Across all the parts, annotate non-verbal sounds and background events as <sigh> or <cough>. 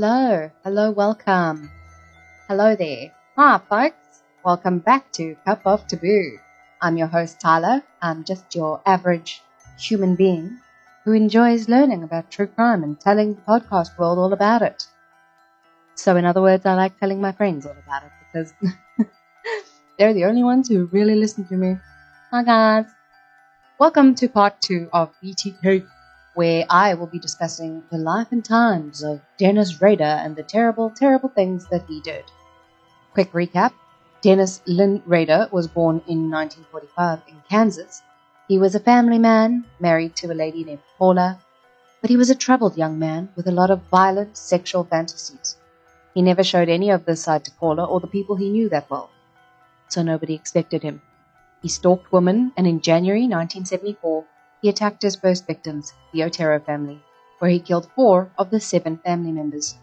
Hello, hello, welcome. Hello there. Hi, folks. Welcome back to Cup of Taboo. I'm your host, Tyler. I'm just your average human being who enjoys learning about true crime and telling the podcast world all about it. So, in other words, I like telling my friends all about it because <laughs> they're the only ones who really listen to me. Hi, guys. Welcome to part two of BTK, where I will be discussing the life and times of Dennis Rader and the terrible, terrible things that he did. Quick recap Dennis Lynn Rader was born in 1945 in Kansas. He was a family man, married to a lady named Paula, but he was a troubled young man with a lot of violent sexual fantasies. He never showed any of this side to Paula or the people he knew that well, so nobody expected him. He stalked women, and in January 1974, he attacked his first victims, the Otero family, where he killed four of the seven family members.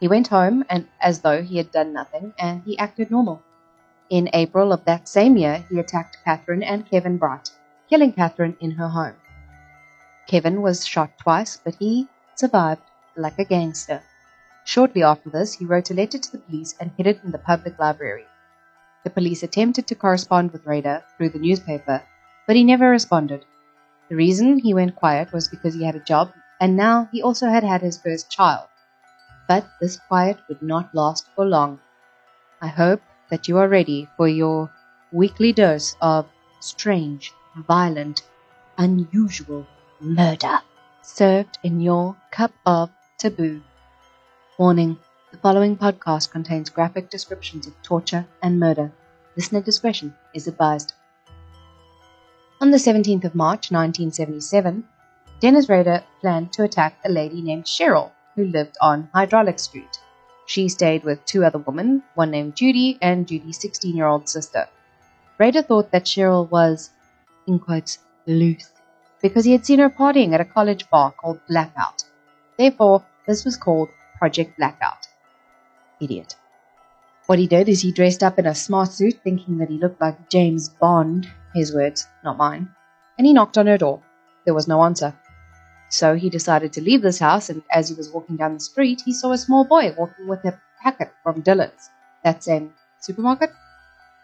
He went home and as though he had done nothing, and he acted normal. In April of that same year, he attacked Kathryn and Kevin Bright, killing Kathryn in her home. Kevin was shot twice, but he survived like a gangster. Shortly after this, he wrote a letter to the police and hid it in the public library. The police attempted to correspond with Rader through the newspaper, but he never responded. The reason he went quiet was because he had a job, and now he also had had his first child. But this quiet would not last for long. I hope that you are ready for your weekly dose of strange, violent, unusual murder served in your cup of taboo. Warning the following podcast contains graphic descriptions of torture and murder. Listener discretion is advised. On the 17th of March 1977, Dennis Rader planned to attack a lady named Cheryl who lived on Hydraulic Street. She stayed with two other women, one named Judy and Judy's 16 year old sister. Rader thought that Cheryl was, in quotes, loose, because he had seen her partying at a college bar called Blackout. Therefore, this was called Project Blackout. Idiot. What he did is he dressed up in a smart suit, thinking that he looked like James Bond, his words, not mine, and he knocked on her door. There was no answer. So he decided to leave this house, and as he was walking down the street, he saw a small boy walking with a packet from Dillard's, that same supermarket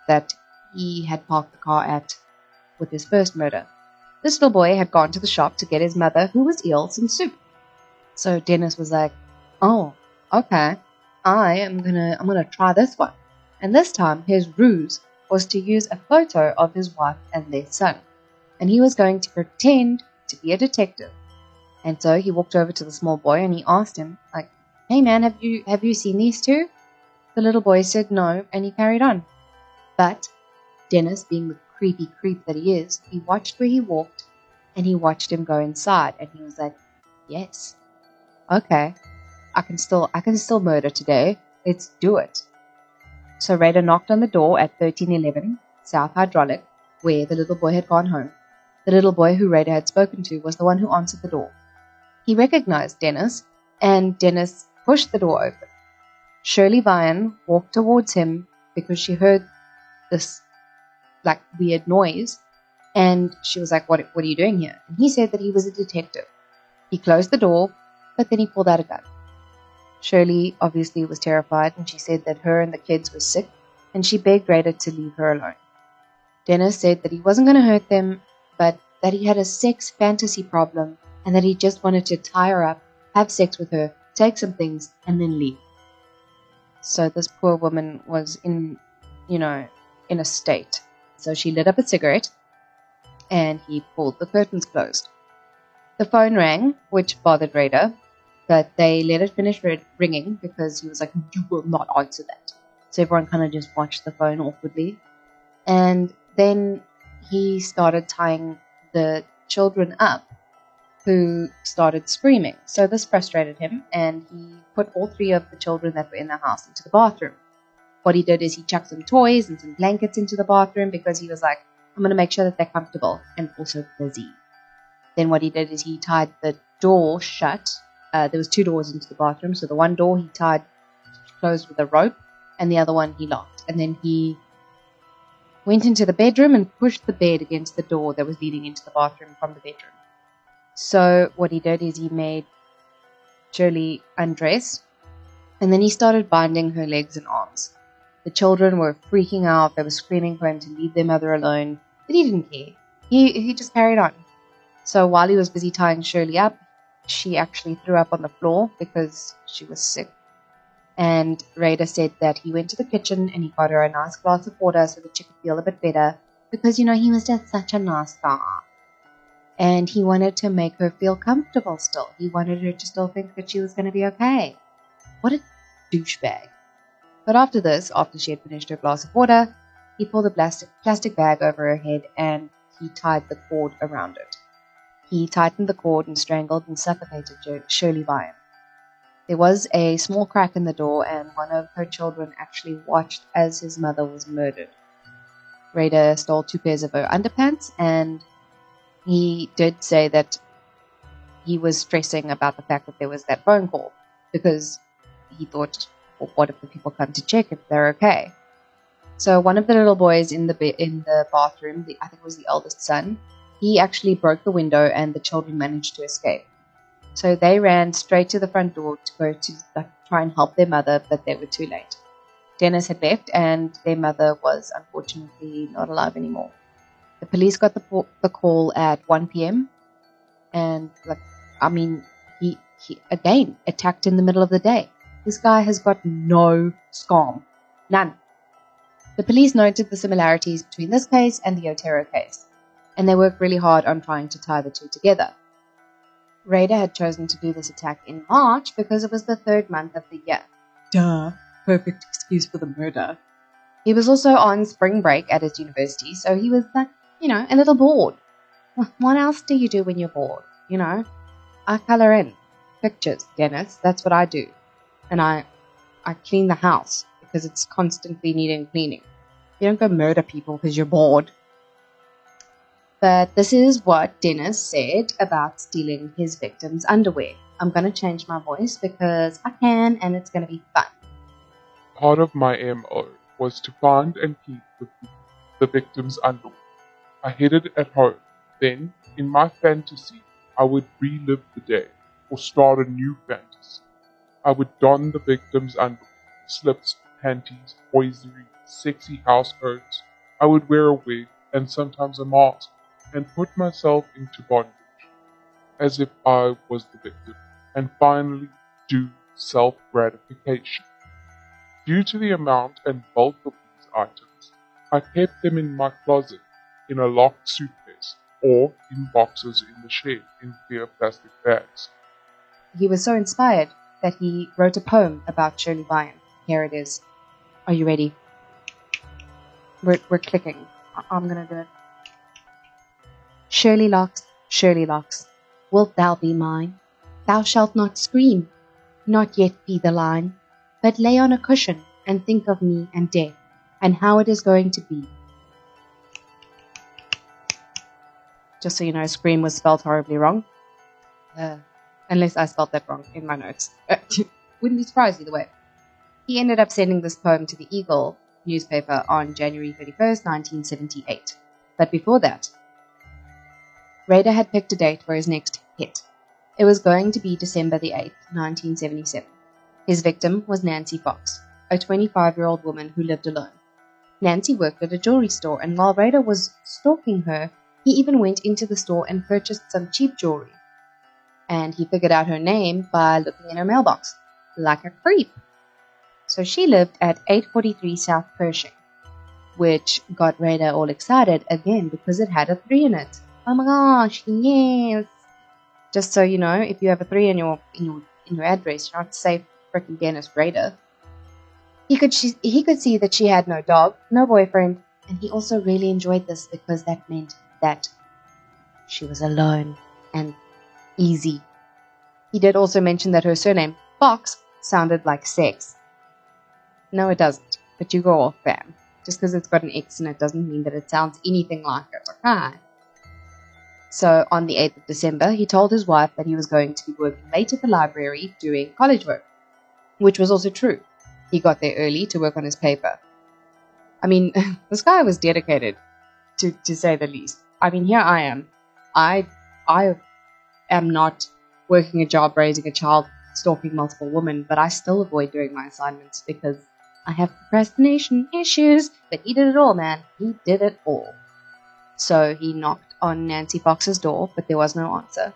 that he had parked the car at with his first murder. This little boy had gone to the shop to get his mother, who was ill, some soup. So Dennis was like, Oh, okay. I am gonna I'm gonna try this one. And this time his ruse was to use a photo of his wife and their son. And he was going to pretend to be a detective. And so he walked over to the small boy and he asked him, like, Hey man, have you have you seen these two? The little boy said no, and he carried on. But Dennis, being the creepy creep that he is, he watched where he walked and he watched him go inside and he was like, Yes. Okay. I can still I can still murder today. Let's do it. So Rader knocked on the door at 1311 South Hydraulic, where the little boy had gone home. The little boy who Rader had spoken to was the one who answered the door. He recognized Dennis, and Dennis pushed the door open. Shirley Vian walked towards him because she heard this like weird noise, and she was like, "What? What are you doing here?" And he said that he was a detective. He closed the door, but then he pulled out a gun. Shirley obviously was terrified and she said that her and the kids were sick and she begged Rader to leave her alone. Dennis said that he wasn't going to hurt them, but that he had a sex fantasy problem and that he just wanted to tie her up, have sex with her, take some things, and then leave. So this poor woman was in, you know, in a state. So she lit up a cigarette and he pulled the curtains closed. The phone rang, which bothered Rader, but they let it finish ringing because he was like, You will not answer that. So everyone kind of just watched the phone awkwardly. And then he started tying the children up who started screaming. So this frustrated him, and he put all three of the children that were in the house into the bathroom. What he did is he chucked some toys and some blankets into the bathroom because he was like, I'm going to make sure that they're comfortable and also busy. Then what he did is he tied the door shut uh, there was two doors into the bathroom. So the one door he tied closed with a rope, and the other one he locked. And then he went into the bedroom and pushed the bed against the door that was leading into the bathroom from the bedroom. So what he did is he made Shirley undress, And then he started binding her legs and arms. The children were freaking out. They were screaming for him to leave their mother alone, but he didn't care. He, he just carried on. So while he was busy tying Shirley up, she actually threw up on the floor because she was sick. And Rader said that he went to the kitchen and he got her a nice glass of water so that she could feel a bit better because, you know, he was just such a nice guy. And he wanted to make her feel comfortable still. He wanted her to still think that she was going to be okay. What a douchebag. But after this, after she had finished her glass of water, he pulled a plastic, plastic bag over her head and he tied the cord around it. He tightened the cord and strangled and suffocated Shirley Vian. There was a small crack in the door, and one of her children actually watched as his mother was murdered. Rader stole two pairs of her underpants, and he did say that he was stressing about the fact that there was that phone call because he thought, well, what if the people come to check if they're okay? So one of the little boys in the in the bathroom, the, I think it was the eldest son, he actually broke the window and the children managed to escape. So they ran straight to the front door to go to like, try and help their mother, but they were too late. Dennis had left and their mother was unfortunately not alive anymore. The police got the, the call at 1 p.m. and like, I mean, he, he again attacked in the middle of the day. This guy has got no scam. None. The police noted the similarities between this case and the Otero case, and they worked really hard on trying to tie the two together. Rader had chosen to do this attack in March because it was the third month of the year. Duh, perfect excuse for the murder. He was also on spring break at his university, so he was, like, you know, a little bored. What else do you do when you're bored? You know, I color in pictures, Dennis. That's what I do, and I, I clean the house because it's constantly needing cleaning. You don't go murder people because you're bored. But this is what Dennis said about stealing his victim's underwear. I'm going to change my voice because I can and it's going to be fun. Part of my MO was to find and keep the, victim's underwear. I hid it at home. Then, in my fantasy, I would relive the day or start a new fantasy. I would don the victim's underwear, slips, panties, hosiery, sexy house coats. I would wear a wig and sometimes a mask and put myself into bondage as if I was the victim and finally do self gratification. Due to the amount and bulk of these items, I kept them in my closet in a locked suitcase or in boxes in the shed in clear plastic bags. He was so inspired that he wrote a poem about Shirley Vian. Here it is. Are you ready? We're, we're clicking. I'm gonna do it. Shirley locks, Shirley locks, wilt thou be mine? Thou shalt not scream, not yet be the line, but lay on a cushion and think of me and death, and how it is going to be. Just so you know, scream was spelled horribly wrong. Uh, unless I spelled that wrong in my notes. <laughs> Wouldn't be surprised either way. He ended up sending this poem to the Eagle newspaper on January 31st, 1978. But before that, Rader had picked a date for his next hit. It was going to be December the 8th, 1977. His victim was Nancy Fox, a 25 year old woman who lived alone. Nancy worked at a jewelry store, and while Rader was stalking her, he even went into the store and purchased some cheap jewelry. And he figured out her name by looking in her mailbox, like a creep. So she lived at 843 South Pershing, which got Rader all excited again because it had a 3 in it. Oh my gosh, yes! Just so you know, if you have a 3 in your, in your, in your address, you're not safe freaking Dennis Rader. He could, she, he could see that she had no dog, no boyfriend, and he also really enjoyed this because that meant that she was alone and easy. He did also mention that her surname, Fox, sounded like sex. No, it doesn't. But you go off, fam. Just because it's got an X in it doesn't mean that it sounds anything like it, okay? So on the 8th of December, he told his wife that he was going to be working late at the library doing college work, which was also true. He got there early to work on his paper. I mean, <laughs> this guy was dedicated, to, to say the least. I mean, here I am. I, I am not working a job raising a child stalking multiple women, but I still avoid doing my assignments because I have procrastination issues. But he did it all, man. He did it all. So he knocked on Nancy Fox's door, but there was no answer.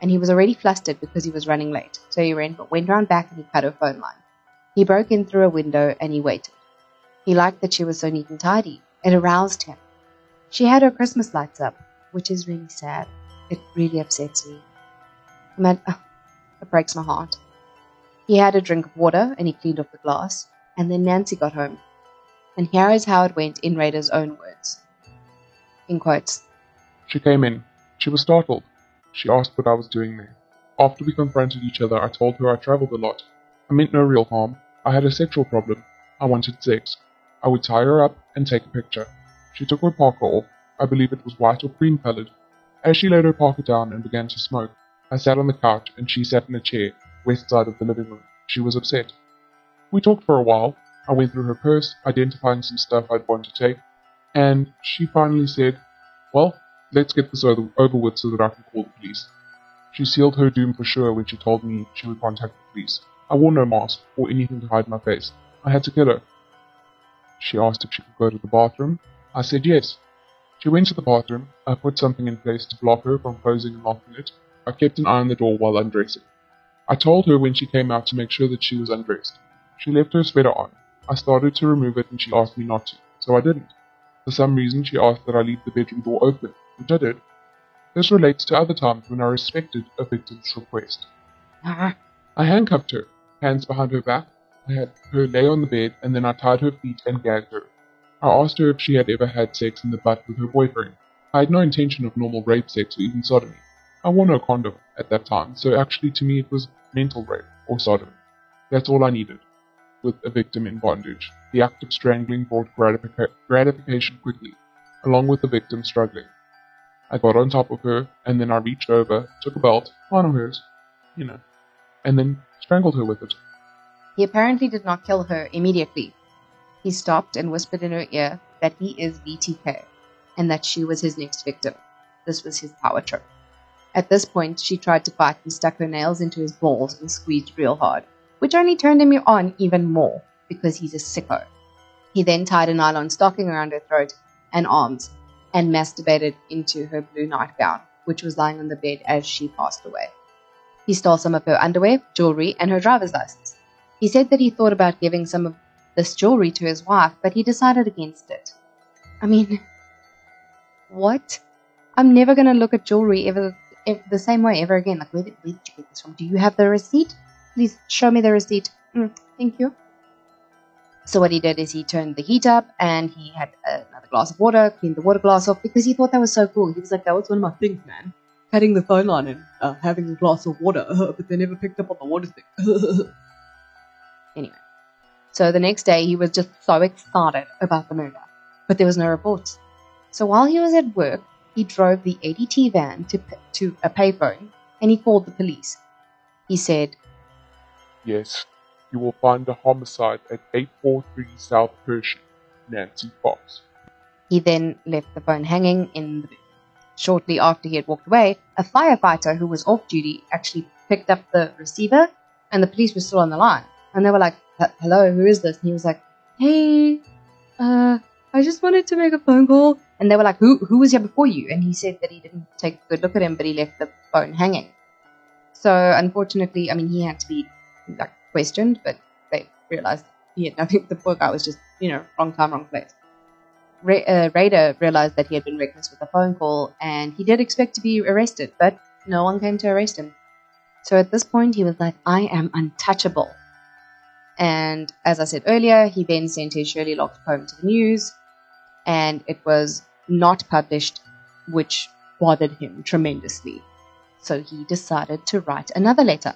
And he was already flustered because he was running late. So he ran, but went around back and he cut her phone line. He broke in through a window and he waited. He liked that she was so neat and tidy. It aroused him. She had her Christmas lights up, which is really sad. It really upsets me. Man, oh, uh, it breaks my heart. He had a drink of water and he cleaned off the glass, and then Nancy got home. And here is how it went in Rader's own words. In quotes. She came in. She was startled. She asked what I was doing there. After we confronted each other, I told her I traveled a lot. I meant no real harm. I had a sexual problem. I wanted sex. I would tie her up and take a picture. She took her parka off. I believe it was white or cream colored. As she laid her parka down and began to smoke, I sat on the couch and she sat in a chair, west side of the living room. She was upset. We talked for a while. I went through her purse, identifying some stuff I'd want to take, and she finally said, Well, let's get this over, with so that I can call the police. She sealed her doom for sure when she told me she would contact the police. I wore no mask or anything to hide my face. I had to kill her. She asked if she could go to the bathroom. I said yes. She went to the bathroom. I put something in place to block her from closing and locking it. I kept an eye on the door while undressing. I told her when she came out to make sure that she was undressed. She left her sweater on. I started to remove it and she asked me not to, so I didn't. For some reason, she asked that I leave the bedroom door open, I did. This relates to other times when I respected a victim's request. Ah. I handcuffed her, hands behind her back. I had her lay on the bed and then I tied her feet and gagged her. I asked her if she had ever had sex in the butt with her boyfriend. I had no intention of normal rape sex or even sodomy. I wore no condom at that time, so actually to me it was mental rape or sodomy. That's all I needed. With a victim in bondage, the act of strangling brought gratific- gratification quickly, along with the victim struggling. I got on top of her, and then I reached over, took a belt, one of hers, you know, and then strangled her with it. He apparently did not kill her immediately. He stopped and whispered in her ear that he is BTK and that she was his next victim. This was his power trip. At this point, she tried to fight and stuck her nails into his balls and squeezed real hard, which only turned him on even more because he's a sicko. He then tied a nylon stocking around her throat and arms and masturbated into her blue nightgown, which was lying on the bed as she passed away. He stole some of her underwear, jewelry, and her driver's license. He said that he thought about giving some of this jewelry to his wife, but he decided against it. I mean, what? I'm never going to look at jewelry ever the same way ever again. Like, where did, where did you get this from? Do you have the receipt? Please show me the receipt. Mm, thank you. So what he did is he turned the heat up and he had another glass of water, cleaned the water glass off because he thought that was so cool. He was like, that was one of my things, man. Cutting the phone line and uh, having a glass of water, <laughs> but they never picked up on the water thing. <laughs> anyway, so the next day he was just so excited about the murder, but there was no reports. So while he was at work, he drove the ADT van to, to a payphone and he called the police. He said, Yes, you will find a homicide at 843 South Pershing, Nancy Fox. He then left the phone hanging in the booth. Shortly after he had walked away, a firefighter who was off duty actually picked up the receiver and the police were still on the line. And they were like, hello, who is this? And he was like, hey, uh, I just wanted to make a phone call and they were like, who, who was here before you? And he said that he didn't take a good look at him, but he left the phone hanging. So unfortunately, I mean, he had to be like questioned, but they realized he had nothing. The poor guy was just, you know, wrong time, wrong place. Ra- uh, Rader realized that he had been reckless with the phone call, and he did expect to be arrested, but no one came to arrest him. So at this point, he was like, I am untouchable. And as I said earlier, he then sent his Shirley Locked poem to the news, and it was not published, which bothered him tremendously. So he decided to write another letter,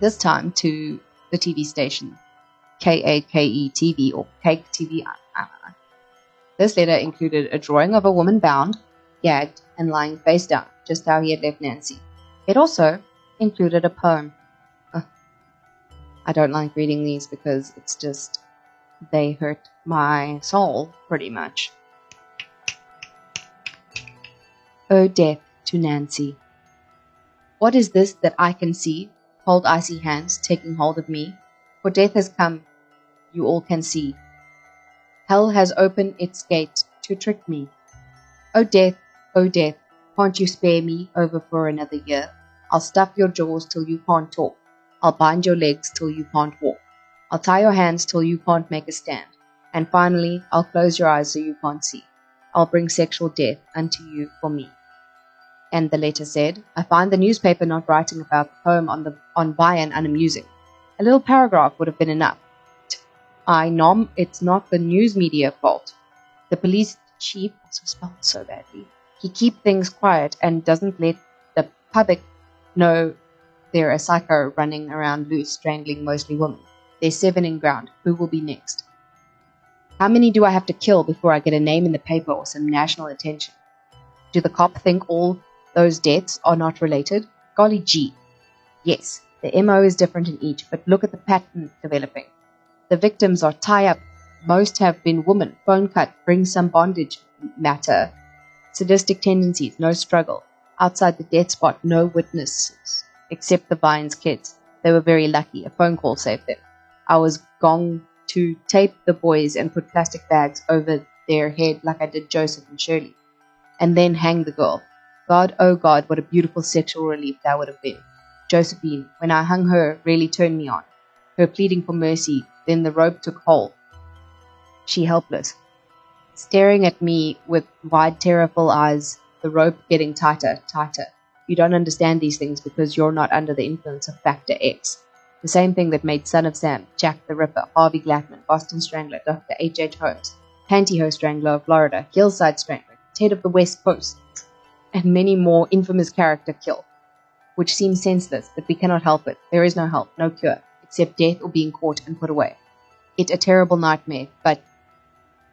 this time to the TV station, KAKE TV or Cake TV. This letter included a drawing of a woman bound, gagged, and lying face down, just how he had left Nancy. It also included a poem. Uh, I don't like reading these because it's just, they hurt my soul pretty much. O death to Nancy. What is this that I can see? Cold icy hands taking hold of me, for death has come, you all can see. Hell has opened its gate to trick me. O death, O death, can't you spare me over for another year? I'll stuff your jaws till you can't talk. I'll bind your legs till you can't walk. I'll tie your hands till you can't make a stand. And finally, I'll close your eyes so you can't see. I'll bring sexual death unto you for me. And the letter said, I find the newspaper not writing about the poem on, the, on Bayan unamusing. A little paragraph would have been enough. I nom it's not the news media fault. The police chief also spelled so badly. He keep things quiet and doesn't let the public know they're a psycho running around loose, strangling mostly women. There's seven in ground. Who will be next? How many do I have to kill before I get a name in the paper or some national attention? Do the cop think all those deaths are not related? Golly gee. Yes, the MO is different in each, but look at the pattern developing. The victims are tie up. Most have been women, phone cut, bring some bondage matter, sadistic tendencies, no struggle. Outside the death spot, no witnesses, except the Vines kids. They were very lucky. A phone call saved them. I was gong to tape the boys and put plastic bags over their head like I did Joseph and Shirley. And then hang the girl. God, oh God, what a beautiful sexual relief that would have been. Josephine, when I hung her, really turned me on. Her pleading for mercy, then the rope took hold. She helpless, staring at me with wide, terrible eyes, the rope getting tighter, tighter. You don't understand these things because you're not under the influence of Factor X. The same thing that made Son of Sam, Jack the Ripper, Harvey Glatman, Boston Strangler, Dr. H. H. Holmes, Pantyhose Strangler of Florida, Hillside Strangler, Ted of the West Coast, and many more infamous character kill, which seems senseless, but we cannot help it. There is no help, no cure, except death or being caught and put away. It a terrible nightmare, but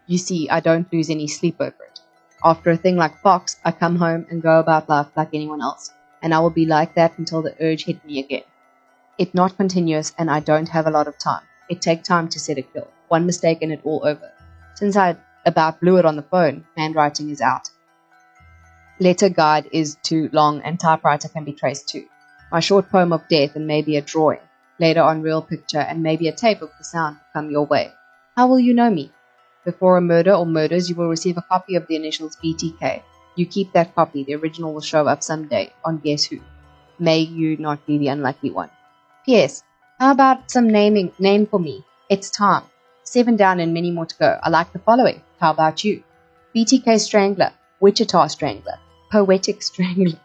you see, I don't lose any sleep over it. After a thing like Fox, I come home and go about life like anyone else, and I will be like that until the urge hit me again. It not continuous, and I don't have a lot of time. It take time to set a kill. One mistake and it all over. Since I about blew it on the phone, handwriting is out. Letter guide is too long, and typewriter can be traced too. My short poem of death and maybe a drawing, later on real picture and maybe a tape of the sound come your way. How will you know me? Before a murder or murders, you will receive a copy of the initials BTK. You keep that copy, the original will show up someday on Guess Who. May you not be the unlucky one. P.S. How about some naming name for me? It's Tom. Seven down and many more to go. I like the following. How about you? BTK Strangler, Wichita Strangler, Poetic Strangler,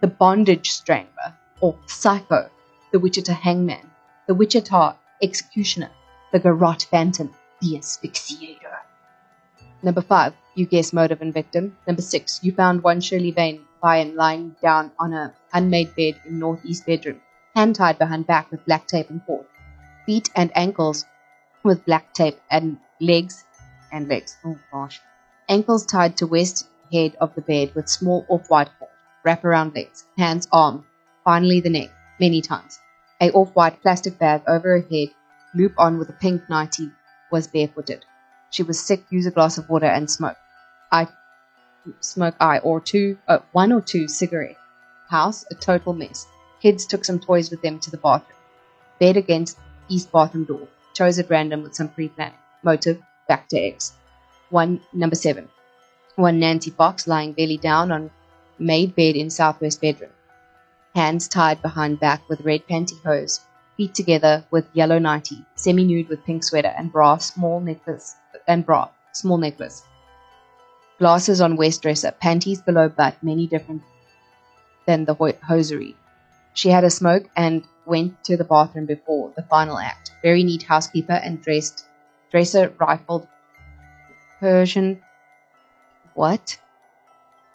The Bondage Strangler, or Psycho, The Wichita Hangman, The Wichita Executioner, The Garrote Phantom, The Asphyxiator. Number five, you guess motive and victim. Number six, you found one Shirley Vane lying down on a unmade bed in northeast bedroom, hand tied behind back with black tape and cord, feet and ankles with black tape, and legs and legs. Oh gosh, ankles tied to west head of the bed with small off-white cord, wrap around legs, hands, arm, finally the neck, many times. A off-white plastic bag over her head, loop on with a pink nightie, was barefooted. She was sick, use a glass of water and smoke. I smoke I or two, oh, one or two cigarette. House, a total mess. Kids took some toys with them to the bathroom. Bed against east bathroom door. Chose at random with some pre-planning. Motive, back to X. One, number seven. One Nancy Fox lying belly down on made bed in southwest bedroom. Hands tied behind back with red pantyhose. Feet together with yellow nightie. Semi-nude with pink sweater and bra, small necklace and bra, small necklace. Glasses on waist dresser, panties below butt, many different than the ho- hosiery. She had a smoke and went to the bathroom before the final act. Very neat housekeeper and dressed dresser rifled Persian what?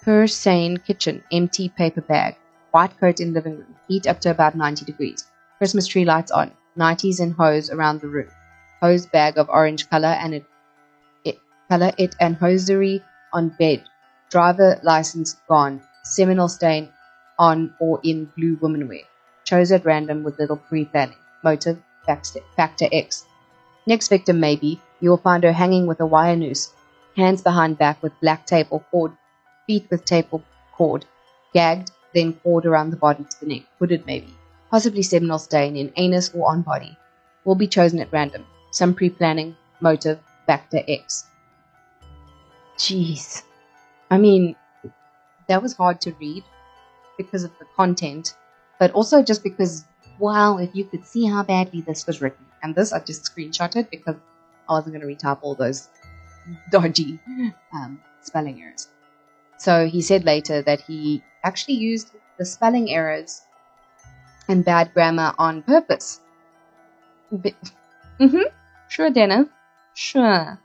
Persane kitchen, empty paper bag, white coat in living room, heat up to about 90 degrees. Christmas tree lights on, nighties and hose around the room. Hose bag of orange color and it color it and hosiery on bed. Driver license gone. Seminal stain on or in blue woman wear, Chose at random with little pre-planning. Motive factor X. Next victim maybe you will find her hanging with a wire noose, hands behind back with black tape or cord, feet with tape or cord, gagged, then cord around the body to the neck, hooded maybe. possibly seminal stain in anus or on body, will be chosen at random. Some pre planning, motive, factor X. Jeez. I mean, that was hard to read because of the content, but also just because, wow, if you could see how badly this was written. And this I just screenshotted because I wasn't going to retype all those dodgy um, spelling errors. So he said later that he actually used the spelling errors and bad grammar on purpose. mm-hmm. Sure, Dennis. Sure.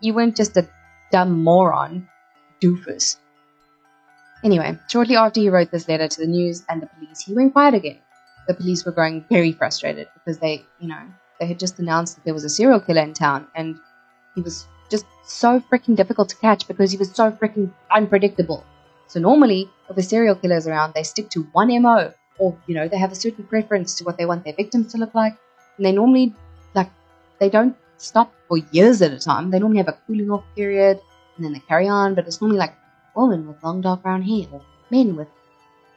you weren't just a dumb moron, doofus. Anyway, shortly after he wrote this letter to the news and the police, he went quiet again. The police were growing very frustrated because they, you know, they had just announced that there was a serial killer in town and he was just so freaking difficult to catch because he was so freaking unpredictable. So normally, if a serial killer is around, they stick to one MO, or you know, they have a certain preference to what they want their victims to look like, and they normally like they don't stop for years at a time. They normally have a cooling off period, and then they carry on. But it's normally like women with long dark brown hair, or men with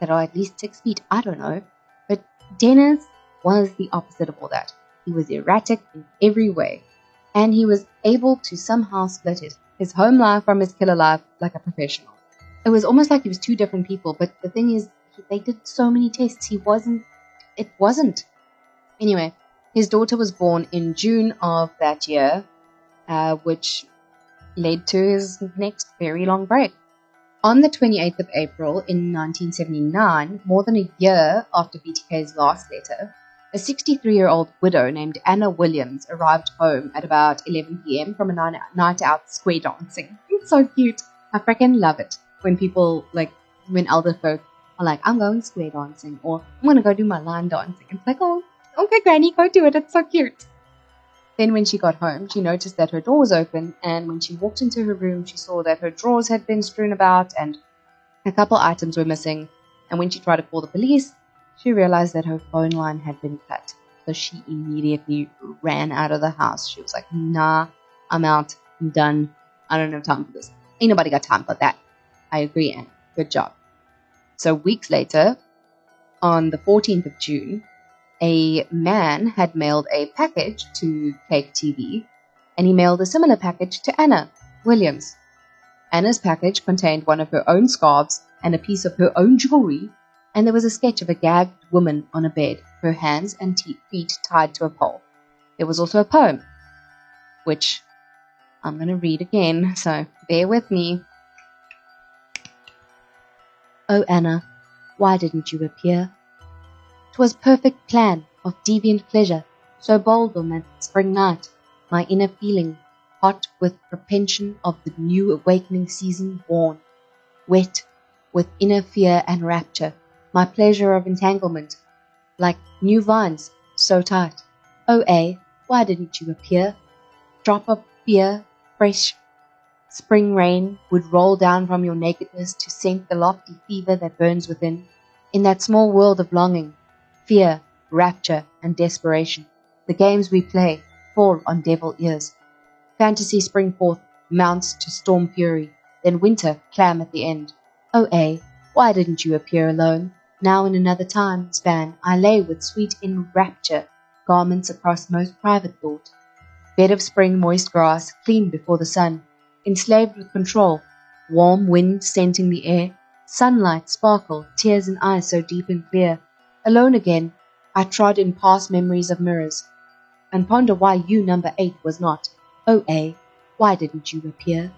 that are at least six feet. I don't know. But Dennis was the opposite of all that. He was erratic in every way and he was able to somehow split it, his home life from his killer life like a professional. It was almost like he was two different people, but the thing is, they did so many tests, he wasn't, it wasn't. Anyway, his daughter was born in June of that year, uh, which led to his next very long break. On the 28th of April in 1979, more than a year after BTK's last letter, a 63 year old widow named Anna Williams arrived home at about 11 pm from a night out square dancing. It's so cute. I freaking love it when people, like, when elder folk are like, I'm going square dancing or I'm going to go do my line dancing. It's like, oh, okay, Granny, go do it. It's so cute. Then, when she got home, she noticed that her door was open, and when she walked into her room, she saw that her drawers had been strewn about and a couple items were missing. And when she tried to call the police, she realized that her phone line had been cut, so she immediately ran out of the house. She was like, nah, I'm out. I'm done. I don't have time for this. Ain't nobody got time for that. I agree, Anne. Good job. So, weeks later, on the 14th of June, a man had mailed a package to Cake TV, and he mailed a similar package to Anna Williams. Anna's package contained one of her own scarves and a piece of her own jewelry and there was a sketch of a gagged woman on a bed, her hands and feet tied to a pole. There was also a poem, which I'm going to read again, <laughs> so bear with me. Oh, Anna, why didn't you appear? 'Twas perfect plan of deviant pleasure, so bold on that spring night, my inner feeling, hot with propension of the new awakening season born, wet with inner fear and rapture, my pleasure of entanglement, like new vines, so tight. Oh, A, why didn't you appear? Drop of fear, fresh spring rain would roll down from your nakedness to scent the lofty fever that burns within. In that small world of longing, fear, rapture, and desperation, the games we play fall on devil ears. Fantasy spring forth, mounts to storm fury, then winter clam at the end. Oh, A, why didn't you appear alone? Now in another time span I lay with sweet enrapture, garments across most private thought, bed of spring moist grass, clean before the sun, enslaved with control, warm wind scenting the air, sunlight sparkle, tears in eyes so deep and clear. Alone again, I trod in past memories of mirrors, and ponder why you number eight was not. Oh A, why didn't you appear?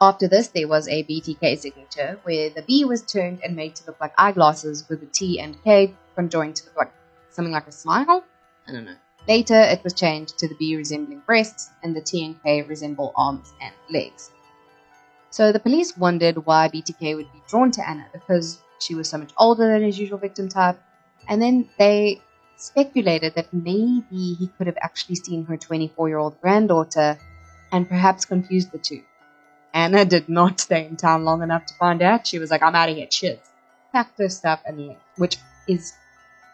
After this, there was a BTK signature where the B was turned and made to look like eyeglasses with the T and K conjoined to look like something like a smile. I don't know. Later, it was changed to the B resembling breasts and the T and K resemble arms and legs. So the police wondered why BTK would be drawn to Anna because she was so much older than his usual victim type, and then they speculated that maybe he could have actually seen her 24 year old granddaughter and perhaps confused the two. Anna did not stay in town long enough to find out. She was like, I'm out of here, shit. Packed her stuff and which is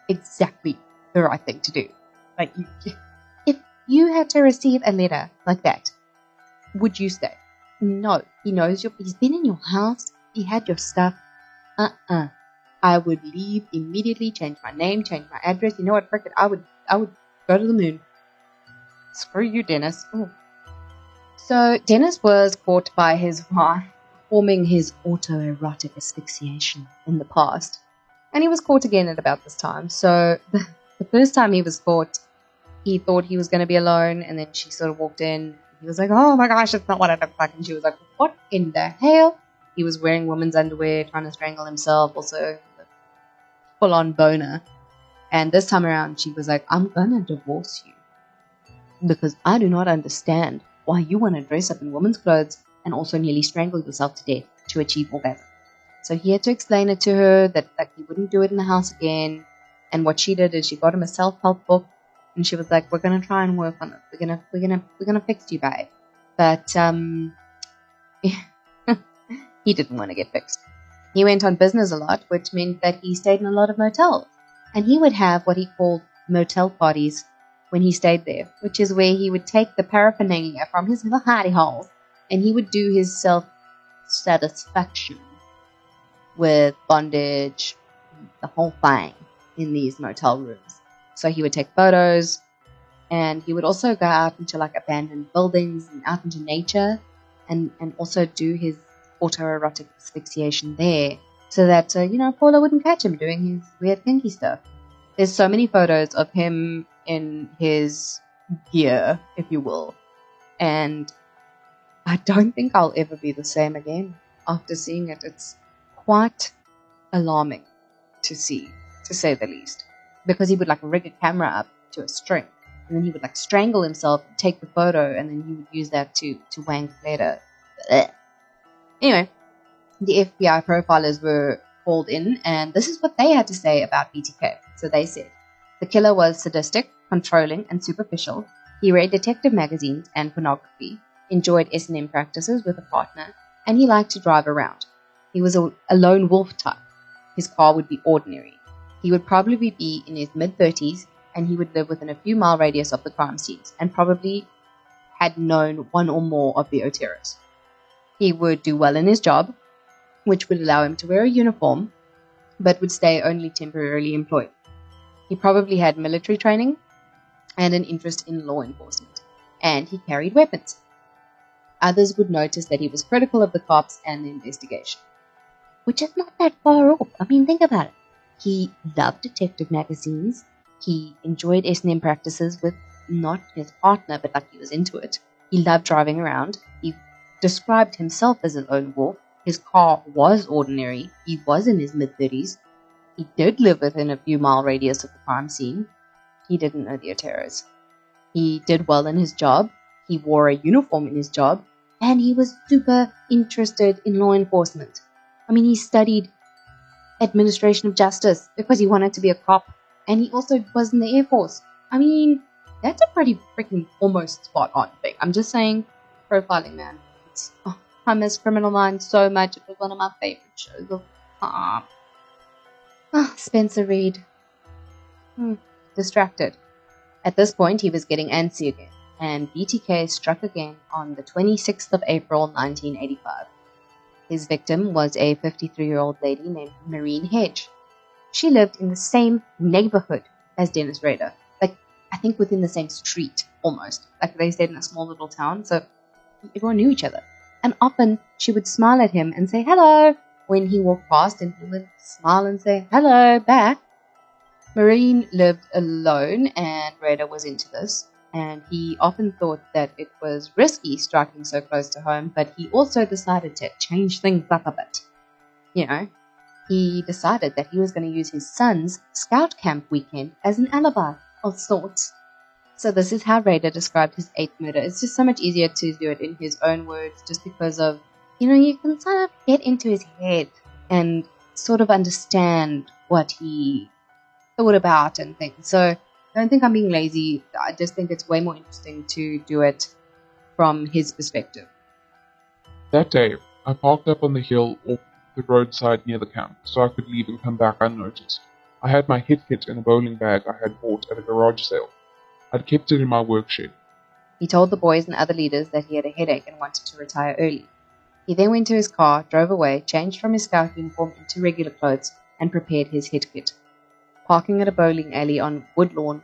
exactly the right thing to do. Like, you, if you had to receive a letter like that, would you stay? No, he knows you he's been in your house, he had your stuff. Uh-uh. I would leave immediately, change my name, change my address. You know what, frick it, I would, I would go to the moon. Screw you, Dennis. Ooh. So Dennis was caught by his wife performing his autoerotic asphyxiation in the past, and he was caught again at about this time. So <laughs> the, first time he was caught, he thought he was going to be alone, and then she sort of walked in. He was like, "Oh my gosh, it's not what I look like," and she was like, "What in the hell?" He was wearing women's underwear, trying to strangle himself. Also, full on boner. And this time around, she was like, I'm gonna divorce you. Because I do not understand why you want to dress up in women's clothes and also nearly strangle yourself to death to achieve orgasm. So he had to explain it to her that like he wouldn't do it in the house again. And what she did is she got him a self-help book and she was like, We're gonna try and work on it. We're gonna we're gonna we're gonna fix you, babe. But um <laughs> he didn't want to get fixed. He went on business a lot, which meant that he stayed in a lot of motels. And he would have what he called motel parties when he stayed there, which is where he would take the paraphernalia from his little hidey holes and he would do his self satisfaction with bondage, the whole thing in these motel rooms. So he would take photos and he would also go out into like abandoned buildings and out into nature and, and also do his autoerotic asphyxiation there so that, uh, you know, Paula wouldn't catch him doing his weird kinky stuff. There's so many photos of him in his gear, if you will. And I don't think I'll ever be the same again after seeing it. It's quite alarming to see, to say the least. Because he would like rig a camera up to a string and then he would like strangle himself, take the photo, and then he would use that to, to wank later. Blech. Anyway, the FBI profilers were called in, and this is what they had to say about BTK. So they said the killer was sadistic, controlling, and superficial. He read detective magazines and pornography, enjoyed S&M practices with a partner, and he liked to drive around. He was a, a lone wolf type. His car would be ordinary. He would probably be in his mid 30s, and he would live within a few mile radius of the crime scenes, and probably had known one or more of the Oteros. He would do well in his job, which would allow him to wear a uniform, but would stay only temporarily employed. He probably had military training and an interest in law enforcement, and he carried weapons. Others would notice that he was critical of the cops and the investigation, which is not that far off. I mean, think about it. He loved detective magazines. He enjoyed S&M practices with not his partner, but like he was into it. He loved driving around. He described himself as an lone wolf. His car was ordinary. He was in his mid 30s. He did live within a few mile radius of the crime scene. He didn't know the Oteros. He did well in his job. He wore a uniform in his job. And he was super interested in law enforcement. I mean, he studied administration of justice because he wanted to be a cop. And he also was in the Air Force. I mean, that's a pretty freaking almost spot on thing. I'm just saying, profiling, man. Oh, I miss Criminal Minds so much. It was one of my favorite shows of time. Oh, Spencer Reid. Hmm, distracted. At this point, he was getting antsy again, and BTK struck again on the 26th of April 1985. His victim was a 53 year old lady named Marine Hedge. She lived in the same neighborhood as Dennis Rader, like, I think within the same street almost. Like, they stayed in a small little town, so everyone knew each other. And often she would smile at him and say hello when he walked past, and he would smile and say hello back. Marine lived alone, and Rader was into this. And he often thought that it was risky striking so close to home, but he also decided to change things up a bit. You know, he decided that he was going to use his son's scout camp weekend as an alibi of sorts. So this is how Rader described his eighth murder. It's just so much easier to do it in his own words, just because of, you know, you can sort of get into his head and sort of understand what he thought about and things. So I don't think I'm being lazy. I just think it's way more interesting to do it from his perspective. That day, I parked up on the hill off the roadside near the camp so I could leave and come back unnoticed. I had my hit kit in a bowling bag I had bought at a garage sale. I'd kept it in my work shed. He told the boys and other leaders that he had a headache and wanted to retire early. He then went to his car, drove away, changed from his scout uniform into regular clothes, and prepared his hit kit. Parking at a bowling alley on Woodlawn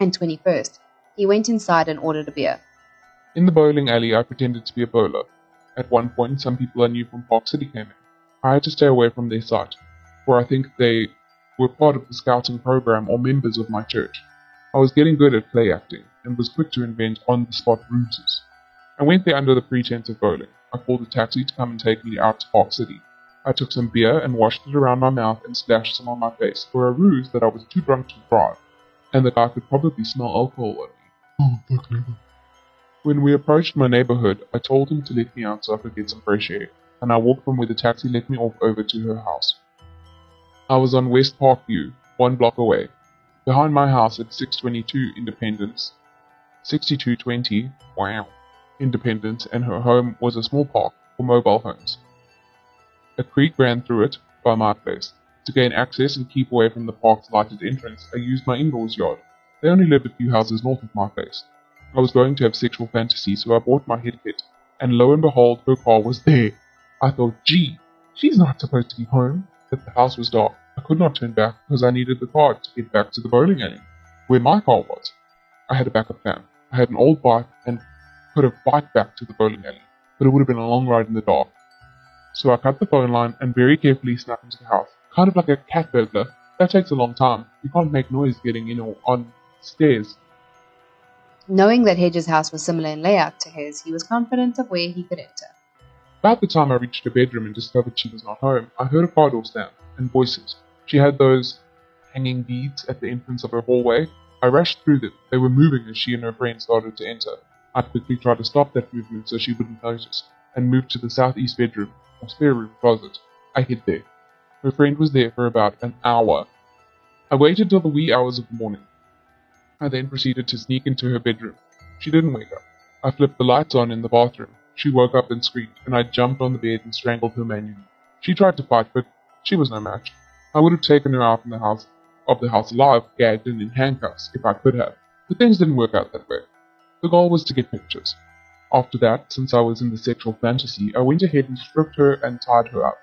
and 21st, he went inside and ordered a beer. In the bowling alley, I pretended to be a bowler. At one point, some people I knew from Park City came in. I had to stay away from their sight, for I think they were part of the scouting program or members of my church. I was getting good at play acting and was quick to invent on the spot ruses. I went there under the pretense of bowling. I called a taxi to come and take me out to Park City. I took some beer and washed it around my mouth and splashed some on my face for a ruse that I was too drunk to drive, and that I could probably smell alcohol on me. Oh, fuck no. When we approached my neighborhood, I told him to let me out so I could get some fresh air, and I walked from where the taxi let me off over to her house. I was on West Parkview, one block away. Behind my house at 622 Independence, 6220, wow, Independence, and her home was a small park for mobile homes. A creek ran through it by my place. To gain access and keep away from the park's lighted entrance, I used my in-laws yard. They only lived a few houses north of my place. I was going to have sexual fantasies, so I bought my head kit, and lo and behold, her car was there. I thought, gee, she's not supposed to be home. But the house was dark. I could not turn back because I needed the car to get back to the bowling alley, where my car was. I had a backup plan. I had an old bike and could have biked back to the bowling alley, but it would have been a long ride in the dark. So I cut the phone line and very carefully snuck into the house, kind of like a cat burglar. That takes a long time. You can't make noise getting in or on stairs. Knowing that Hedge's house was similar in layout to his, he was confident of where he could enter. About the time I reached her bedroom and discovered she was not home, I heard a car door slam and voices. She had those hanging beads at the entrance of her hallway. I rushed through them. They were moving as she and her friend started to enter. I quickly tried to stop that movement so she wouldn't notice, and moved to the southeast bedroom, or spare room closet. I hid there. Her friend was there for about an hour. I waited till the wee hours of the morning. I then proceeded to sneak into her bedroom. She didn't wake up. I flipped the lights on in the bathroom. She woke up and screamed, and I jumped on the bed and strangled her manually. She tried to fight, but she was no match. I would have taken her out from the house of the house alive, gagged and in handcuffs, if I could have. But things didn't work out that way. The goal was to get pictures. After that, since I was in the sexual fantasy, I went ahead and stripped her and tied her up.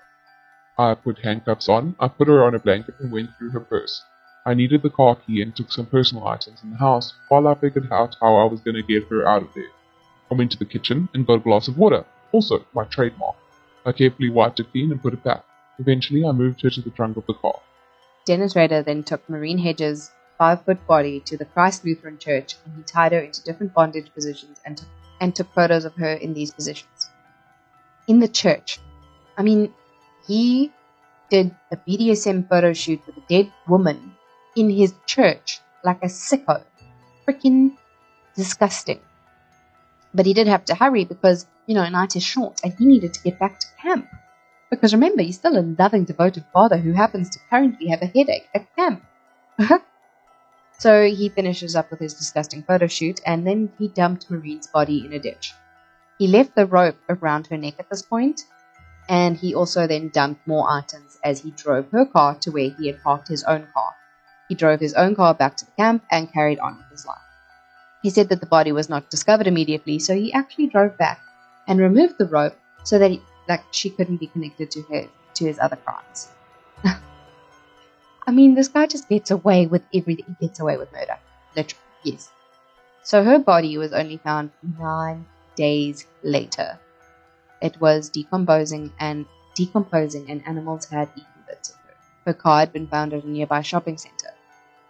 I put handcuffs on, I put her on a blanket and went through her purse. I needed the car key and took some personal items in the house while I figured out how I was going to get her out of there. I went to the kitchen and got a glass of water, also my trademark. I carefully wiped it clean and put it back. Eventually, I moved her to the trunk of the car. Dennis Rader then took Marine Hedge's five foot body to the Christ Lutheran Church and he tied her into different bondage positions and took, and took photos of her in these positions. In the church. I mean, he did a BDSM photo shoot with a dead woman in his church like a sicko. Freaking disgusting. But he did have to hurry because, you know, night is short and he needed to get back to camp. Because remember, he's still a loving, devoted father who happens to currently have a headache at camp. <laughs> so he finishes up with his disgusting photo shoot and then he dumped Marine's body in a ditch. He left the rope around her neck at this point, and he also then dumped more items as he drove her car to where he had parked his own car. He drove his own car back to the camp and carried on with his life. He said that the body was not discovered immediately, so he actually drove back and removed the rope so that he, like she couldn't be connected to her to his other crimes. I mean, this guy just gets away with everything. He gets away with murder, literally. Yes. So her body was only found nine days later. It was decomposing and decomposing, and animals had eaten bits of her. Her car had been found at a nearby shopping center.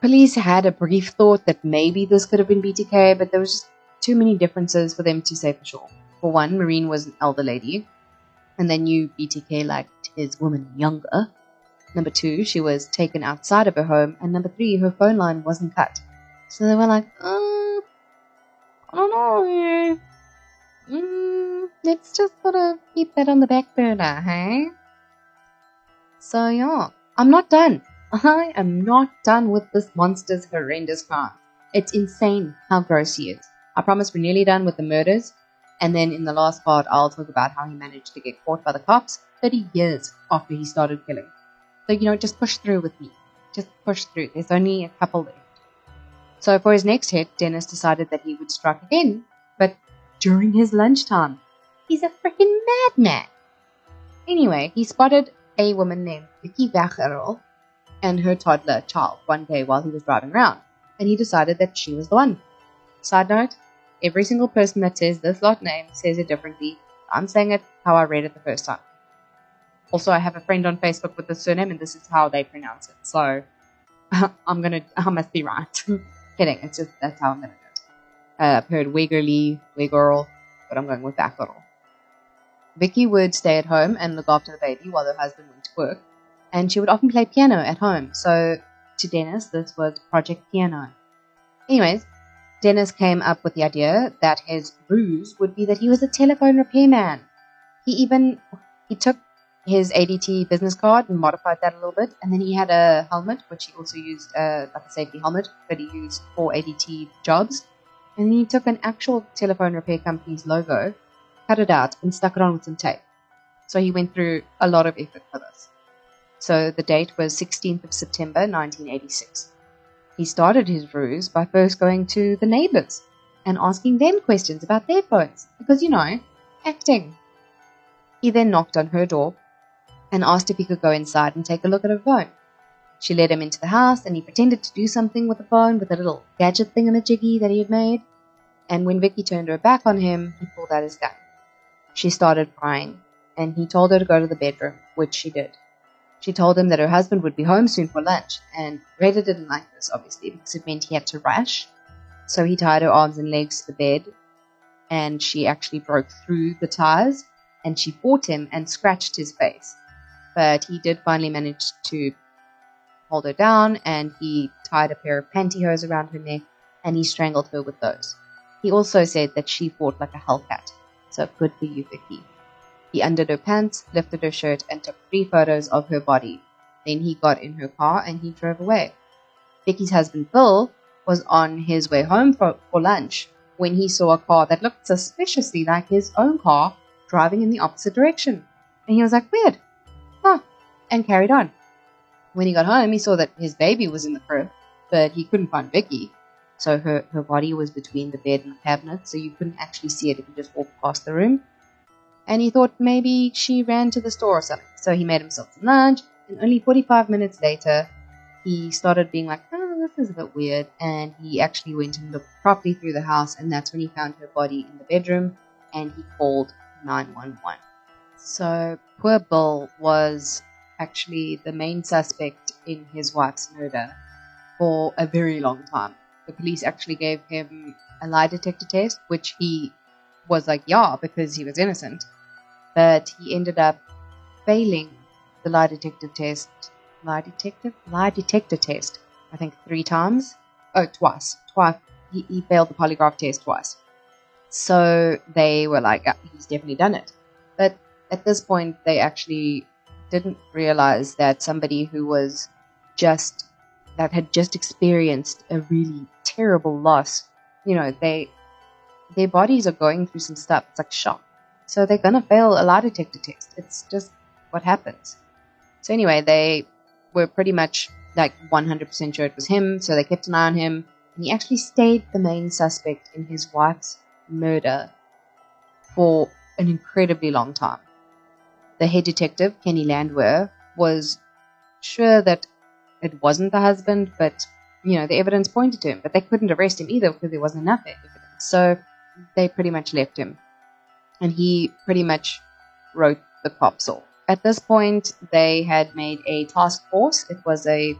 Police had a brief thought that maybe this could have been BTK, but there was just too many differences for them to say for sure. For one, Marine was an elder lady, and they knew BTK liked his woman younger. Number two, she was taken outside of her home, and number three, her phone line wasn't cut. So they were like, uh, I don't know. Mm, let's just sort of keep that on the back burner, hey? So yeah, I'm not done. I am not done with this monster's horrendous crime. It's insane how gross he is. I promise we're nearly done with the murders, and then in the last part, I'll talk about how he managed to get caught by the cops 30 years after he started killing. So, you know, just push through with me. Just push through. There's only a couple left. So, for his next hit, Dennis decided that he would strike again, but during his lunchtime. He's a freaking madman. Anyway, he spotted a woman named Vicky Vacherol and her toddler child one day while he was driving around, and he decided that she was the one. Side note, every single person that says this lot name says it differently. I'm saying it how I read it the first time. Also, I have a friend on Facebook with the surname, and this is how they pronounce it. So <laughs> I'm gonna, I must be right. Kidding, it's just that's how I'm gonna do it. Uh, I've heard Wiggerly, Wiggerl, but I'm going with little. Vicky would stay at home and look after the baby while her husband went to work, and she would often play piano at home. So to Dennis, this was Project Piano. Anyways, Dennis came up with the idea that his ruse would be that he was a telephone repairman. He even he took his ADT business card and modified that a little bit, and then he had a helmet which he also used uh, like a safety helmet that he used for ADT jobs. And he took an actual telephone repair company's logo, cut it out, and stuck it on with some tape. So he went through a lot of effort for this. So the date was 16th of September 1986. He started his ruse by first going to the neighbors and asking them questions about their phones, because you know, acting. He then knocked on her door and asked if he could go inside and take a look at her phone. She led him into the house and he pretended to do something with the phone with a little gadget thing in a jiggy that he had made. And when Vicky turned her back on him, he pulled out his gun. She started crying and he told her to go to the bedroom, which she did. She told him that her husband would be home soon for lunch, and Rader didn't like this, obviously, because it meant he had to rush. So he tied her arms and legs to the bed, and she actually broke through the ties, and she fought him and scratched his face. But he did finally manage to hold her down, and he tied a pair of pantyhose around her neck, and he strangled her with those. He also said that she fought like a hellcat. So good for you, Vicky. He undid her pants, lifted her shirt, and took three photos of her body. Then he got in her car and he drove away. Vicky's husband Bill was on his way home for, for lunch when he saw a car that looked suspiciously like his own car driving in the opposite direction. And he was like, weird. And carried on. When he got home, he saw that his baby was in the crib, but he couldn't find Vicky. So her, her body was between the bed and the cabinet, so you couldn't actually see it if you just walked past the room and he thought maybe she ran to the store or something. So he made himself some lunch, and only 45 minutes later, he started being like, oh, this is a bit weird. And he actually went and looked properly through the house, and that's when he found her body in the bedroom, and he called 911. So poor Bill was actually the main suspect in his wife's murder for a very long time. The police actually gave him a lie detector test, which he was like, yeah, because he was innocent. But he ended up failing the lie detector test. Lie detector? Lie detector test. I think three times. Oh, twice. Twice. He, he failed the polygraph test twice. So they were like, he's definitely done it. But at this point, they actually didn't realize that somebody who was just, that had just experienced a really terrible loss, you know, they, their bodies are going through some stuff. It's like shock. So they're to fail a lie detector test. It's just what happens. So anyway, they were pretty much like 100% sure it was him. So they kept an eye on him. And he actually stayed the main suspect in his wife's murder for an incredibly long time. The head detective, Kenny Landwehr, was sure that it wasn't the husband, but you know, the evidence pointed to him, but they couldn't arrest him either because there wasn't enough evidence. So they pretty much left him. And he pretty much wrote the cops off. At this point, they had made a task force. It was a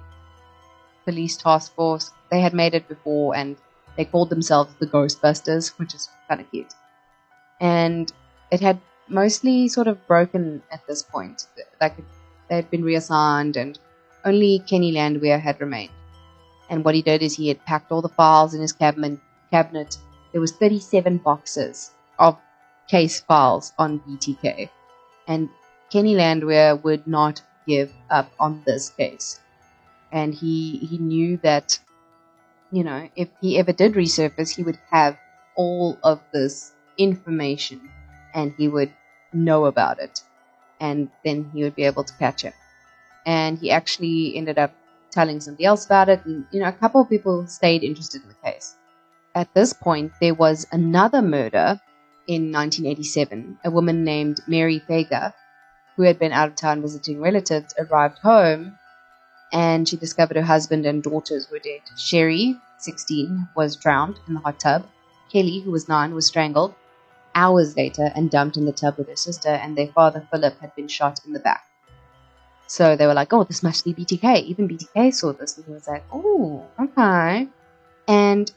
police task force. They had made it before and they called themselves the Ghostbusters, which is kind of cute. And it had mostly sort of broken at this point. Like they had been reassigned and only Kenny Landwehr had remained. And what he did is he had packed all the files in his cabinet, cabinet there was 37 boxes of case files on BTK, and Kenny Landwehr would not give up on this case. And he he knew that, you know, if he ever did resurface, he would have all of this information, and he would know about it, and then he would be able to catch him. And he actually ended up telling somebody else about it, and you know, a couple of people stayed interested in the case at this point, there was another murder in 1987. A woman named Mary Fager, who had been out of town visiting relatives, arrived home and she discovered her husband and daughters were dead. Sherry, 16, was drowned in the hot tub. Kelly, who was 9, was strangled hours later and dumped in the tub with her sister, and their father, Philip, had been shot in the back. So they were like, oh, this must be BTK. Even BTK saw this and he was like, oh, okay. And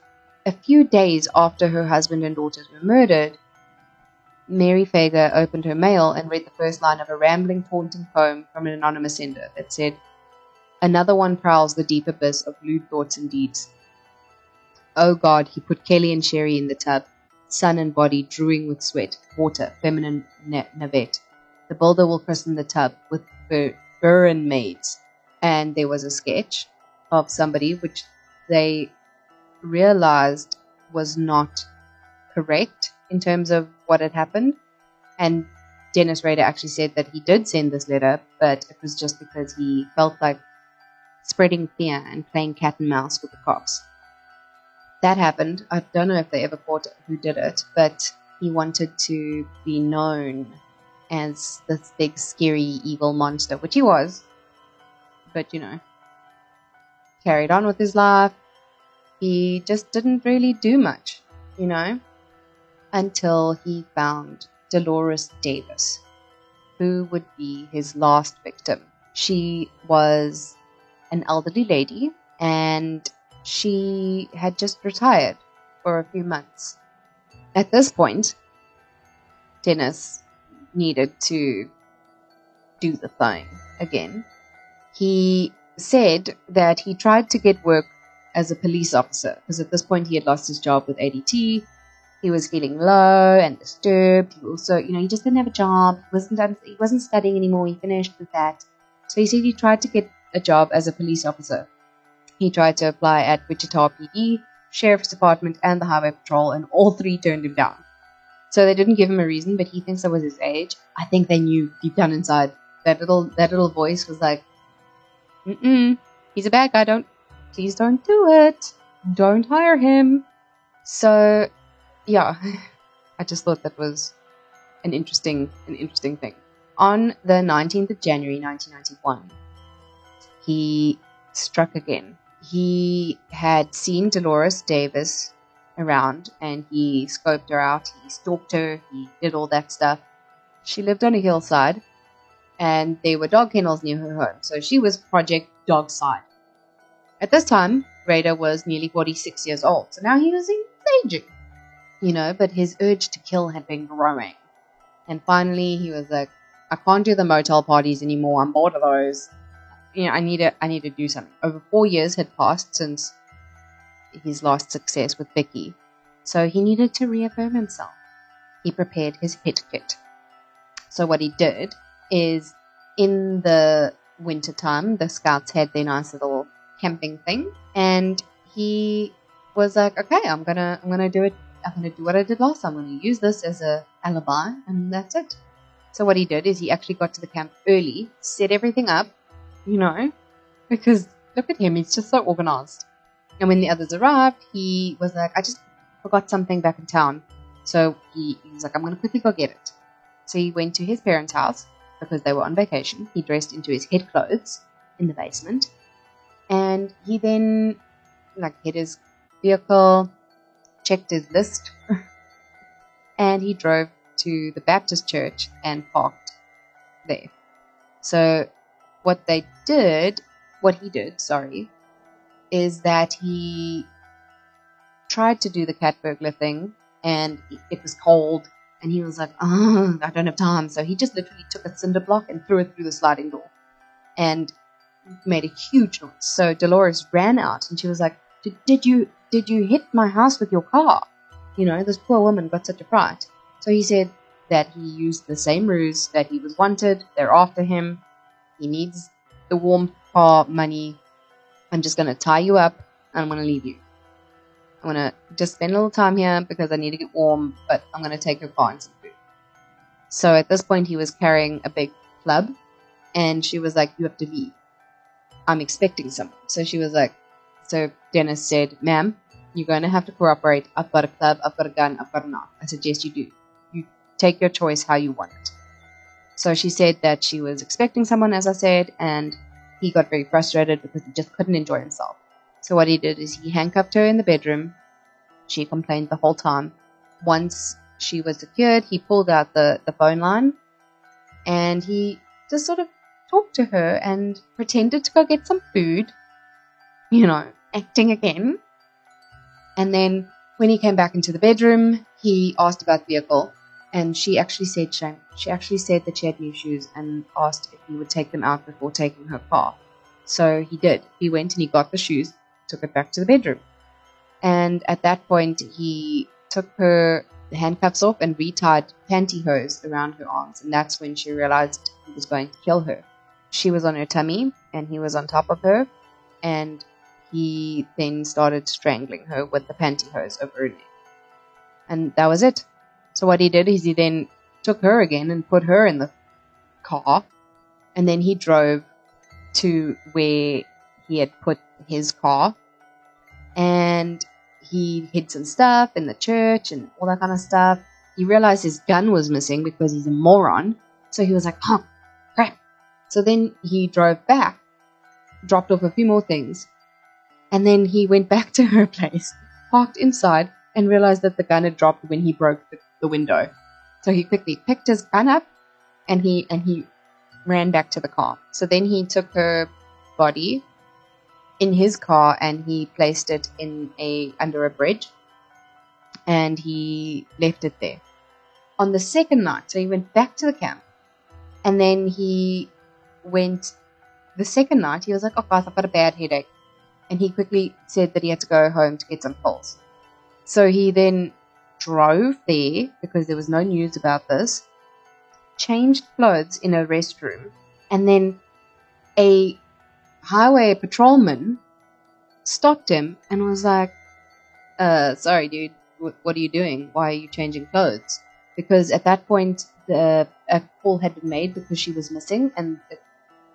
a few days after her husband and daughters were murdered, Mary Fager opened her mail and read the first line of a rambling, taunting poem from an anonymous sender that said, Another one prowls the deep abyss of lewd thoughts and deeds. Oh God, he put Kelly and Sherry in the tub, sun and body drewing with sweat, water, feminine navette. The builder will christen the tub with Burren maids. And there was a sketch of somebody which they realized was not correct in terms of what had happened. And Dennis Rader actually said that he did send this letter, but it was just because he felt like spreading fear and playing cat and mouse with the cops. That happened. I don't know if they ever caught who did it, but he wanted to be known as this big, scary, evil monster, which he was. But, you know, carried on with his life. He just didn't really do much, you know, until he found Dolores Davis, who would be his last victim. She was an elderly lady and she had just retired for a few months. At this point, Dennis needed to do the thing again. He said that he tried to get work as a police officer because at this point he had lost his job with ADT. He was feeling low and disturbed. He also, you know, he just didn't have a job. He wasn't he wasn't studying anymore. He finished with that. So he said he tried to get a job as a police officer. He tried to apply at Wichita PD, Sheriff's Department, and the Highway Patrol, and all three turned him down. So they didn't give him a reason, but he thinks that was his age. I think they knew deep down inside. That little that little voice was like, Mm-mm, he's a bad guy, don't please don't do it. Don't hire him. So yeah, <laughs> I just thought that was an interesting an interesting thing. On the 19th of January 1991, he struck again. He had seen Dolores Davis around and he scoped her out, he stalked her, he did all that stuff. She lived on a hillside and there were dog kennels near her home, so she was Project Dog Side. At this time, Rader was nearly 46 years old, so now he was aging, you know, but his urge to kill had been growing. And finally, he was like, I can't do the motel parties anymore, I'm bored of those. You know, I need to, I need to do something. Over four years had passed since his last success with Vicky, so he needed to reaffirm himself. He prepared his hit kit. So what he did is in the winter time, the scouts had their nice little camping thing, and he was like, "Okay, I'm gonna, I'm gonna do it. I'm gonna do what I did last. I'm gonna use this as a alibi, and that's it." So what he did is he actually got to the camp early, set everything up, you know, because look at him, he's just so organized. And when the others arrived, he was like, "I just forgot something back in town." So he, he was like, "I'm gonna quickly go get it." So he went to his parents' house because they were on vacation. He dressed into his head clothes in the basement. And he then like hit his vehicle, checked his list, <laughs> and he drove to the Baptist church and parked there. So what they did, what he did, sorry, is that he tried to do the cat burglar thing and it was cold and he was like, <laughs> oh, I don't have time. So he just literally took a cinder block and threw it through the sliding door and made a huge noise. So Dolores ran out and she was like, did you, did you hit my house with your car? You know, this poor woman got such a fright. So he said that he used the same ruse, that he was wanted, they're after him, he needs the warm car money. I'm just going to tie you up and I'm going to leave you. I'm gonna just spend a little time here because I need to get warm, but I'm gonna take your car and some food. So at this point, he was carrying a big club, and she was like, "You have to leave. I'm expecting someone." So she was like, "So Dennis said, ma'am, you're going to have to cooperate. I've got a club, I've got a gun, I've got a knife. I suggest you do. You take your choice how you want it." So she said that she was expecting someone, as I said, and he got very frustrated because he just couldn't enjoy himself. So what he did is he handcuffed her in the bedroom. She complained the whole time. Once she was secured, he pulled out the, the phone line and he just sort of talked to her and pretended to go get some food, you know, acting again. And then when he came back into the bedroom, he asked about the vehicle and she actually said she actually said that she had new shoes and asked if he would take them out before taking her car. So he did. He went and he got the shoes, took it back to the bedroom. And at that point, he took her handcuffs off and retied pantyhose around her arms. And that's when she realized he was going to kill her. She was on her tummy and he was on top of her. And he then started strangling her with the pantyhose over her neck. And that was it. So what he did is he then took her again and put her in the car, and then he drove to where he had put his car, and he hid some stuff in the church and all that kind of stuff. He realized his gun was missing because he's a moron, so he was like, "Oh, crap!" So then he drove back, dropped off a few more things, and then he went back <laughs> to her place, parked inside, and realized that the gun had dropped when he broke the the window. So he quickly picked his gun up and he and he ran back to the car. So then he took her body in his car and he placed it in a under a bridge and he left it there. On the second night, so he went back to the camp and then he went the second night, he was like, Oh guys, I've got a bad headache. And he quickly said that he had to go home to get some pills. So he then drove there because there was no news about this, changed clothes in a restroom, and then a highway patrolman stopped him and was like, uh, sorry, dude, what are you doing? Why are you changing clothes? Because at that point, the a call had been made because she was missing and it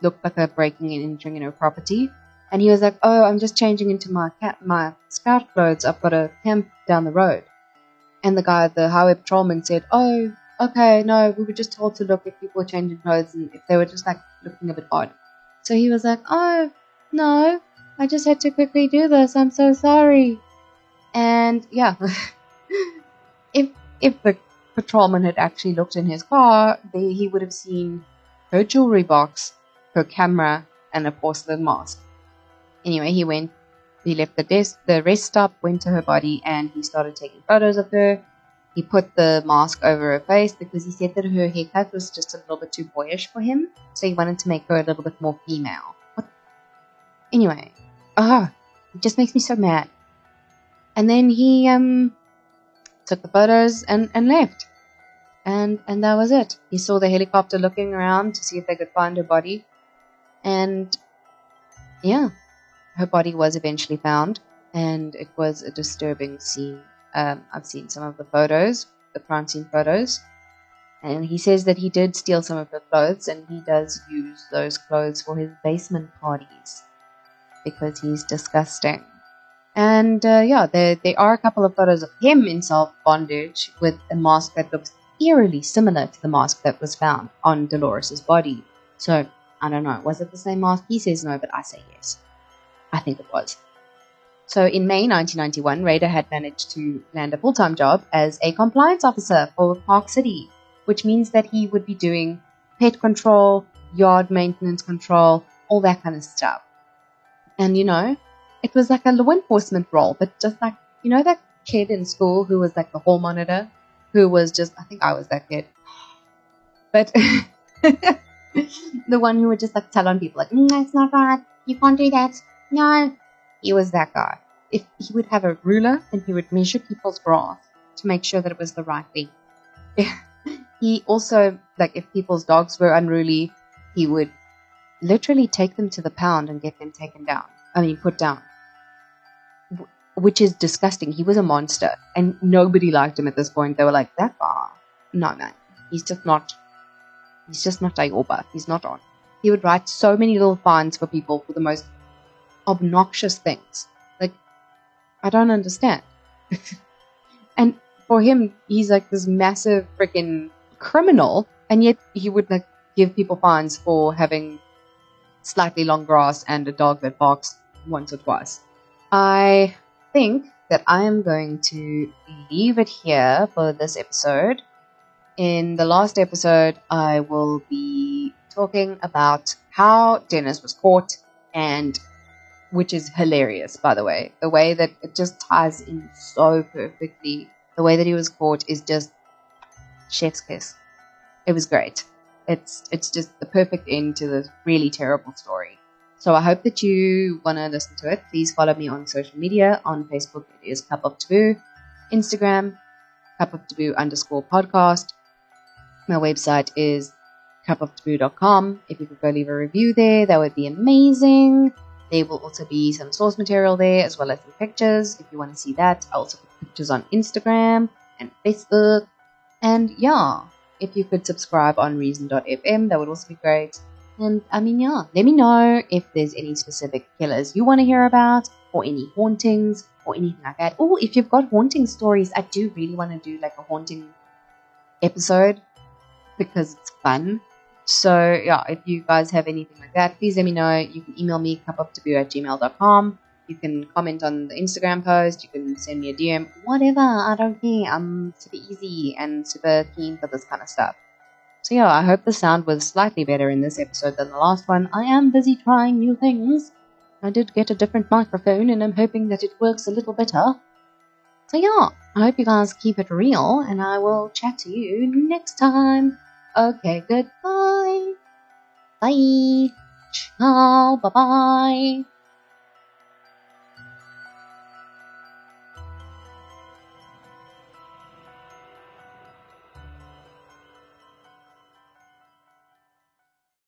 looked like a breaking and entering in her property. And he was like, "Oh, I'm just changing into my cat, my scout clothes. I've got a camp down the road." And the guy, the highway patrolman, said, "Oh, okay, no, we were just told to look if people were changing clothes and if they were just like looking a bit odd." So he was like, "Oh, no, I just had to quickly do this. I'm so sorry." And yeah, <laughs> if if the patrolman had actually looked in his car, they, he would have seen her jewelry box, her camera, and a porcelain mask. Anyway, he went he left the desk, the rest stop, went to her body, and he started taking photos of her. He put the mask over her face because he said that her haircut was just a little bit too boyish for him, so he wanted to make her a little bit more female. What? Anyway, ah, it just makes me so mad. And then he um took the photos and and left, and and that was it. He saw the helicopter looking around to see if they could find her body, and yeah, her body was eventually found, and it was a disturbing scene. Um, I've seen some of the photos, the crime scene photos, and he says that he did steal some of her clothes, and he does use those clothes for his basement parties because he's disgusting. And uh, yeah, there, there are a couple of photos of him in self bondage with a mask that looks eerily similar to the mask that was found on Dolores's body. So I don't know, was it the same mask? He says no, but I say yes. I think it was. So in May 1991, Rader had managed to land a full time job as a compliance officer for Park City, which means that he would be doing pet control, yard maintenance control, all that kind of stuff. And you know, it was like a law enforcement role, but just like, you know, that kid in school who was like the hall monitor, who was just, I think I was that kid. But <laughs> the one who would just like tell on people, like, mm, that's not right, you can't do that, no, he was that guy. If he would have a ruler and he would measure people's grass to make sure that it was the right thing. <laughs> he also, like, if people's dogs were unruly, he would literally take them to the pound and get them taken down. I mean, put down. Which is disgusting. He was a monster, and nobody liked him at this point. They were like, "That guy, no man, he's just not. He's just not Ayoba. He's not on." He would write so many little fines for people for the most obnoxious things. Like, I don't understand. <laughs> and for him, he's like this massive freaking criminal, and yet he would like give people fines for having slightly long grass and a dog that barks once or twice. I think that I am going to leave it here for this episode. In the last episode, I will be talking about how Dennis was caught and which is hilarious, by the way. The way that it just ties in so perfectly. The way that he was caught is just chef's kiss. It was great. It's it's just the perfect end to this really terrible story. So I hope that you want to listen to it. Please follow me on social media. On Facebook, it is Cup of Taboo. Instagram, Cup of Taboo underscore podcast. My website is cupoftaboo.com. If you could go leave a review there, that would be amazing. There will also be some source material there as well as some pictures if you want to see that. I also put pictures on Instagram and Facebook. And yeah, if you could subscribe on Reason.fm, that would also be great. And I mean, yeah, let me know if there's any specific killers you want to hear about, or any hauntings, or anything like that. Or if you've got haunting stories, I do really want to do like a haunting episode because it's fun. So yeah, if you guys have anything like that, please let me know. You can email me cupoftaboo at gmail.com. You can comment on the Instagram post. You can send me a DM. Whatever. I don't care. I'm super easy and super keen for this kind of stuff. So yeah, I hope the sound was slightly better in this episode than the last one. I am busy trying new things. I did get a different microphone and I'm hoping that it works a little better. So yeah, I hope you guys keep it real and I will chat to you next time. Okay, goodbye. Bye. Ciao. Bye bye.